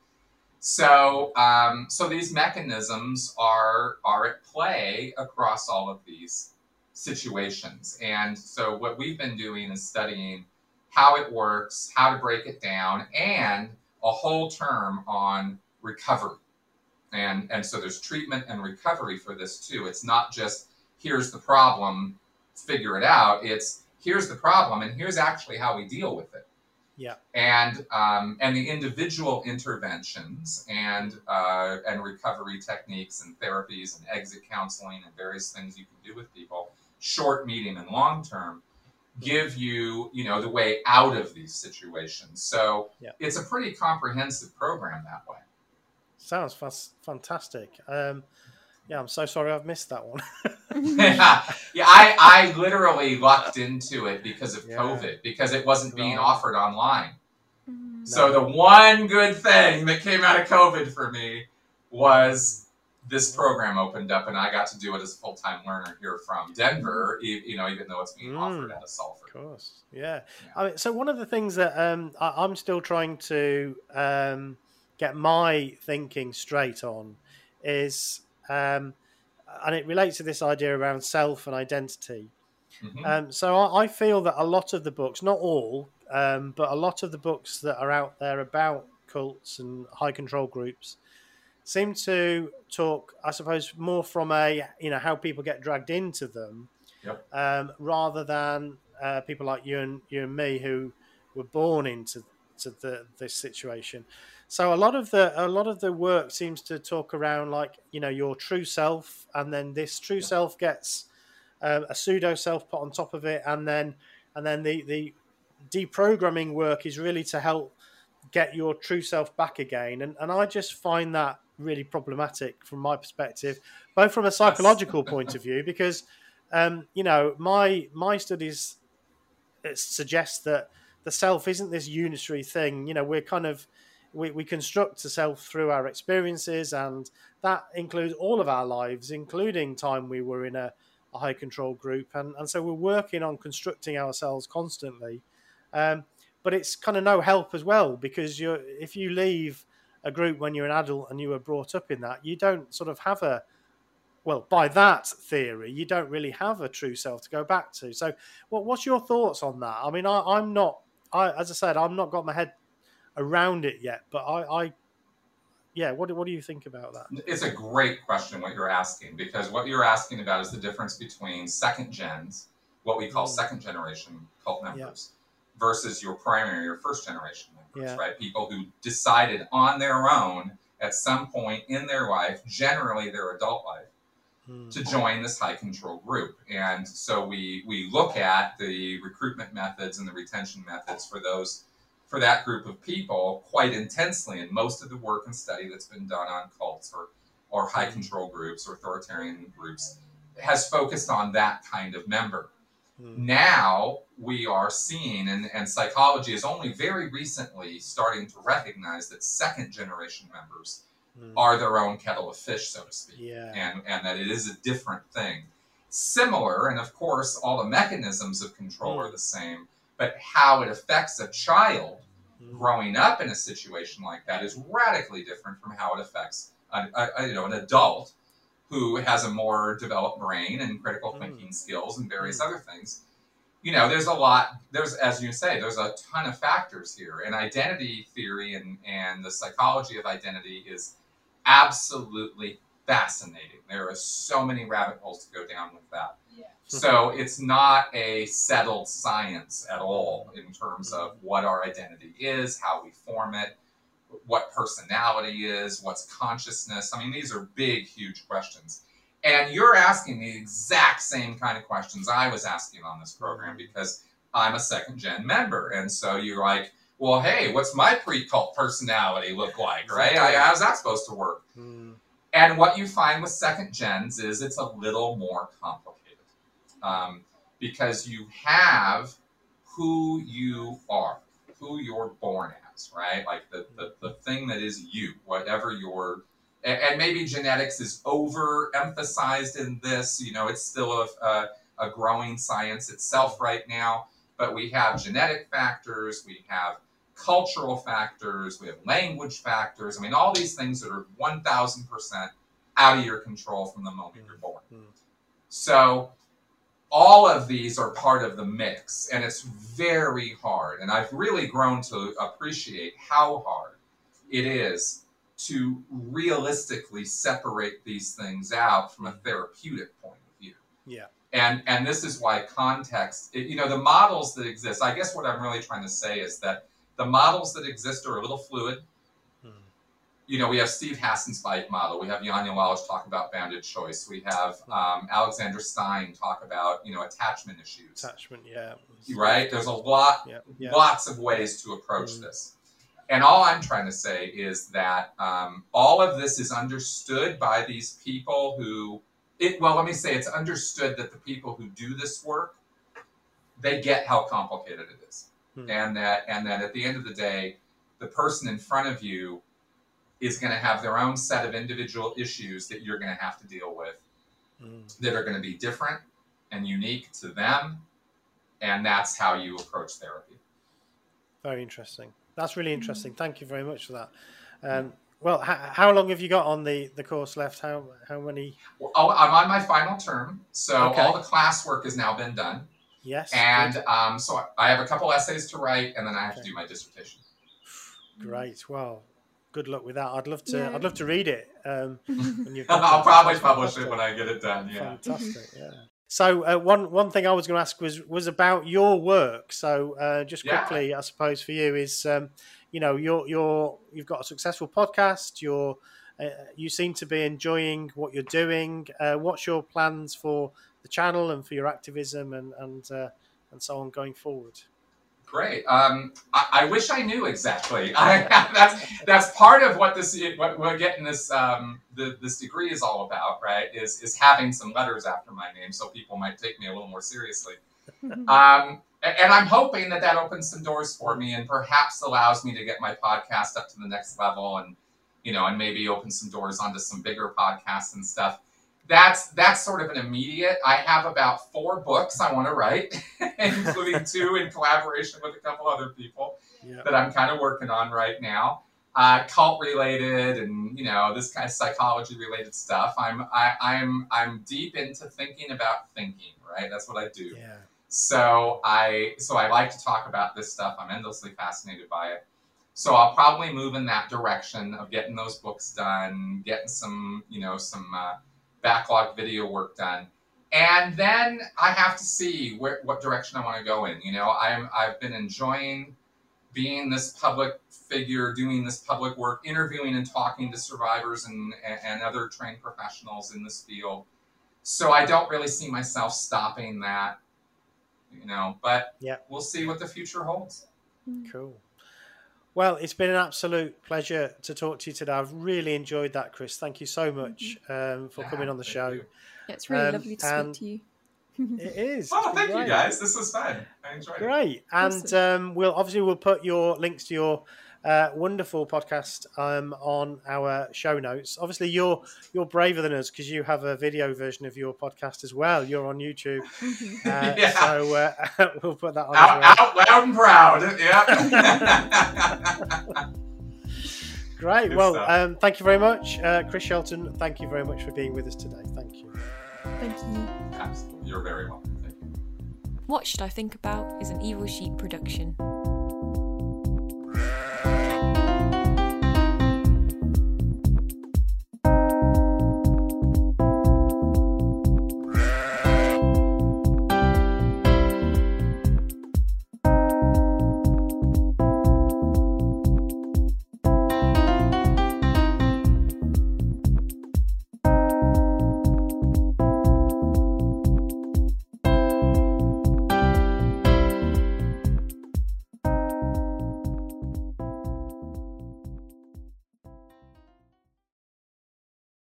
So, um, so these mechanisms are are at play across all of these situations. And so, what we've been doing is studying how it works, how to break it down, and a whole term on recovery. And, and so there's treatment and recovery for this too. It's not just here's the problem, figure it out. It's here's the problem and here's actually how we deal with it. Yeah. And um, and the individual interventions and uh, and recovery techniques and therapies and exit counseling and various things you can do with people, short, medium, and long term, give you you know the way out of these situations. So Yeah. it's a pretty comprehensive program that way. Sounds fas- fantastic. Um, yeah, I'm so sorry I've missed that one. yeah, *laughs* yeah. I, I literally lucked into it because of Yeah. COVID because it wasn't being Right. offered online. Mm. So the one good thing that came out of COVID for me was this program opened up, and I got to do it as a full time learner here from Denver. e- You know, even though it's being Mm. offered out of Salford. Of course, yeah. Yeah. I mean, so one of the things that um, I, I'm still trying to um, get my thinking straight on is, um, and it relates to this idea around self and identity. Mhm. Um, so I, I feel that a lot of the books, not all, um, but a lot of the books that are out there about cults and high control groups seem to talk, I suppose, more from a you know how people get dragged into them, Yep. um, rather than uh, people like you and you and me who were born into to the this situation. So a lot of the a lot of the work seems to talk around like you know your true self, and then this true self gets um, a pseudo self put on top of it, and then and then the the deprogramming work is really to help get your true self back again. And and I just find that really problematic from my perspective, both from a psychological point of view, *laughs* because um, you know my my studies suggest that the self isn't this unitary thing. You know, we're kind of we, we construct ourselves through our experiences, and that includes all of our lives, including time we were in a, a high control group, and and so we're working on constructing ourselves constantly. Um, but it's kind of no help as well because you're if you leave a group when you're an adult and you were brought up in that, you don't sort of have a well, by that theory, you don't really have a true self to go back to. So, what, what's your thoughts on that? I mean, I, I'm not, I, as I said, I'm not got my head around it yet, but I, I yeah, what, do- what do you think about that? It's a great question what you're asking because what you're asking about is the difference between second gens, what we call Mm. second generation cult Yeah. members, versus your primary or first generation members, Yeah. right? People who decided on their own at some point in their life, generally their adult life, Hmm. to join this high control group. And so we we look at the recruitment methods and the retention methods for those for that group of people quite intensely. And most of the work and study that's been done on cults or or high control groups or authoritarian groups has focused on that kind of member. Hmm. Now we are seeing, and, and psychology is only very recently starting to recognize that second generation members Hmm. are their own kettle of fish, so to speak yeah, and, and that it is a different thing. Similar, and of course, all the mechanisms of control Mm. are the same, but how it affects a child Hmm. growing up in a situation like that is radically different from how it affects a, a- you know, an adult who has a more developed brain and critical Mm. thinking skills and various Mm. other things. You know, there's a lot, there's, as you say, there's a ton of factors here. And identity theory and, and the psychology of identity is absolutely fascinating. There are so many rabbit holes to go down with that. Yeah. So it's not a settled science at all in terms of what our identity is, how we form it, what personality is, what's consciousness. I mean, these are big, huge questions. And you're asking the exact same kind of questions I was asking on this program because I'm a second gen member. And so you're like, well, hey, what's my pre cult personality look like, right? I, how's that supposed to work? Hmm. And what you find with second gens is it's a little more complicated um, because you have who you are, who you're born as, right? Like the, the, the thing that is you, whatever your, and, and maybe genetics is overemphasized in this. You know, it's still a, a, a growing science itself right now, but we have genetic factors, we have cultural factors, we have language factors. I mean, all these things that are 1000% out of your control from the moment you're born. Mm. So, all of these are part of the mix, and it's very hard. And I've really grown to appreciate how hard it is to realistically separate these things out from a therapeutic point of view. Yeah. And and this is why context, it, you know, the models that exist. I guess what I'm really trying to say is that the models that exist are a little fluid. Hmm. You know, we have Steve Hassan's BITE model. We have Janja Lalich talk about bounded choice. We have um, Alexandra Stein talk about you know attachment issues. Attachment, yeah. Right? There's a lot Yeah. Yeah. lots of ways to approach Mm. this. And all I'm trying to say is that um, all of this is understood by these people who, it, well, let me say it's understood that the people who do this work, they get how complicated it is. Hmm. And that, and that at the end of the day, the person in front of you is going to have their own set of individual issues that you're going to have to deal with Mm. that are going to be different and unique to them. And that's how you approach therapy. Very interesting. That's really interesting. Thank you very much for that. Um, well, h- how long have you got on the, the course left? How how many? Well, oh, I'm on my final term, so Okay. all the classwork has now been done, Yes. and um, so I have a couple essays to write, and then I have to do my dissertation. great. Well, good luck with that. I'd love to. Yeah. I'd love to read it. Um, *laughs* when you've *laughs* I'll that. probably That's publish it when I get it done. Yeah. Fantastic. Yeah. So uh, one one thing I was going to ask was was about your work. So uh, just Yeah. quickly, I suppose for you is um, you know you're you're you've got a successful podcast. You're uh, you seem to be enjoying what you're doing. Uh, what's your plans for the channel and for your activism and and uh, and so on going forward? Great. Um, I, I wish I knew exactly. *laughs* I, that's that's part of what this what we're getting this um, the, this degree is all about, right? Is is having some letters after my name, so people might take me a little more seriously. *laughs* Um, and I'm hoping that that opens some doors for me and perhaps allows me to get my podcast up to the next level and you know and maybe open some doors onto some bigger podcasts and stuff. That's that's sort of an immediate. I have about four books I want to write, *laughs* including two in collaboration with a couple other people Yeah. that I'm kind of working on right now. Uh, cult related and you know this kind of psychology related stuff. I'm I, I'm I'm deep into thinking about thinking. Right, that's what I do. Yeah. So I so I like to talk about this stuff. I'm endlessly fascinated by it. So I'll probably move in that direction of getting those books done, getting some you know some uh, backlog video work done, and then I have to see where what direction I want to go in. You know, I'm I've been enjoying being this public figure, doing this public work, interviewing and talking to survivors and and, and other trained professionals in this field. So I don't really see myself stopping that you know but Yeah. we'll see what the future holds hmm. Cool. Well, it's been an absolute pleasure to talk to you today. I've really enjoyed that, Chris. Thank you so much um, for Yeah, coming on the show. you. it's really Um, lovely to and- speak to you. *laughs* It is. oh It's been thank you guys this was fun i enjoyed it Great, and um, we'll obviously we'll put your links to your uh, wonderful podcast um, on our show notes. Obviously, you're you're braver than us because you have a video version of your podcast as well. You're on YouTube, *laughs* uh, Yeah. so uh, *laughs* we'll put that on. out, as well. out loud and proud yeah *laughs* Great. Good Well, um, thank you very much, uh, Chris Shelton. Thank you very much for being with us today. Thank you. Thank you. Absolutely. you're very welcome thank you What Should I Think About is an Evil Sheep production.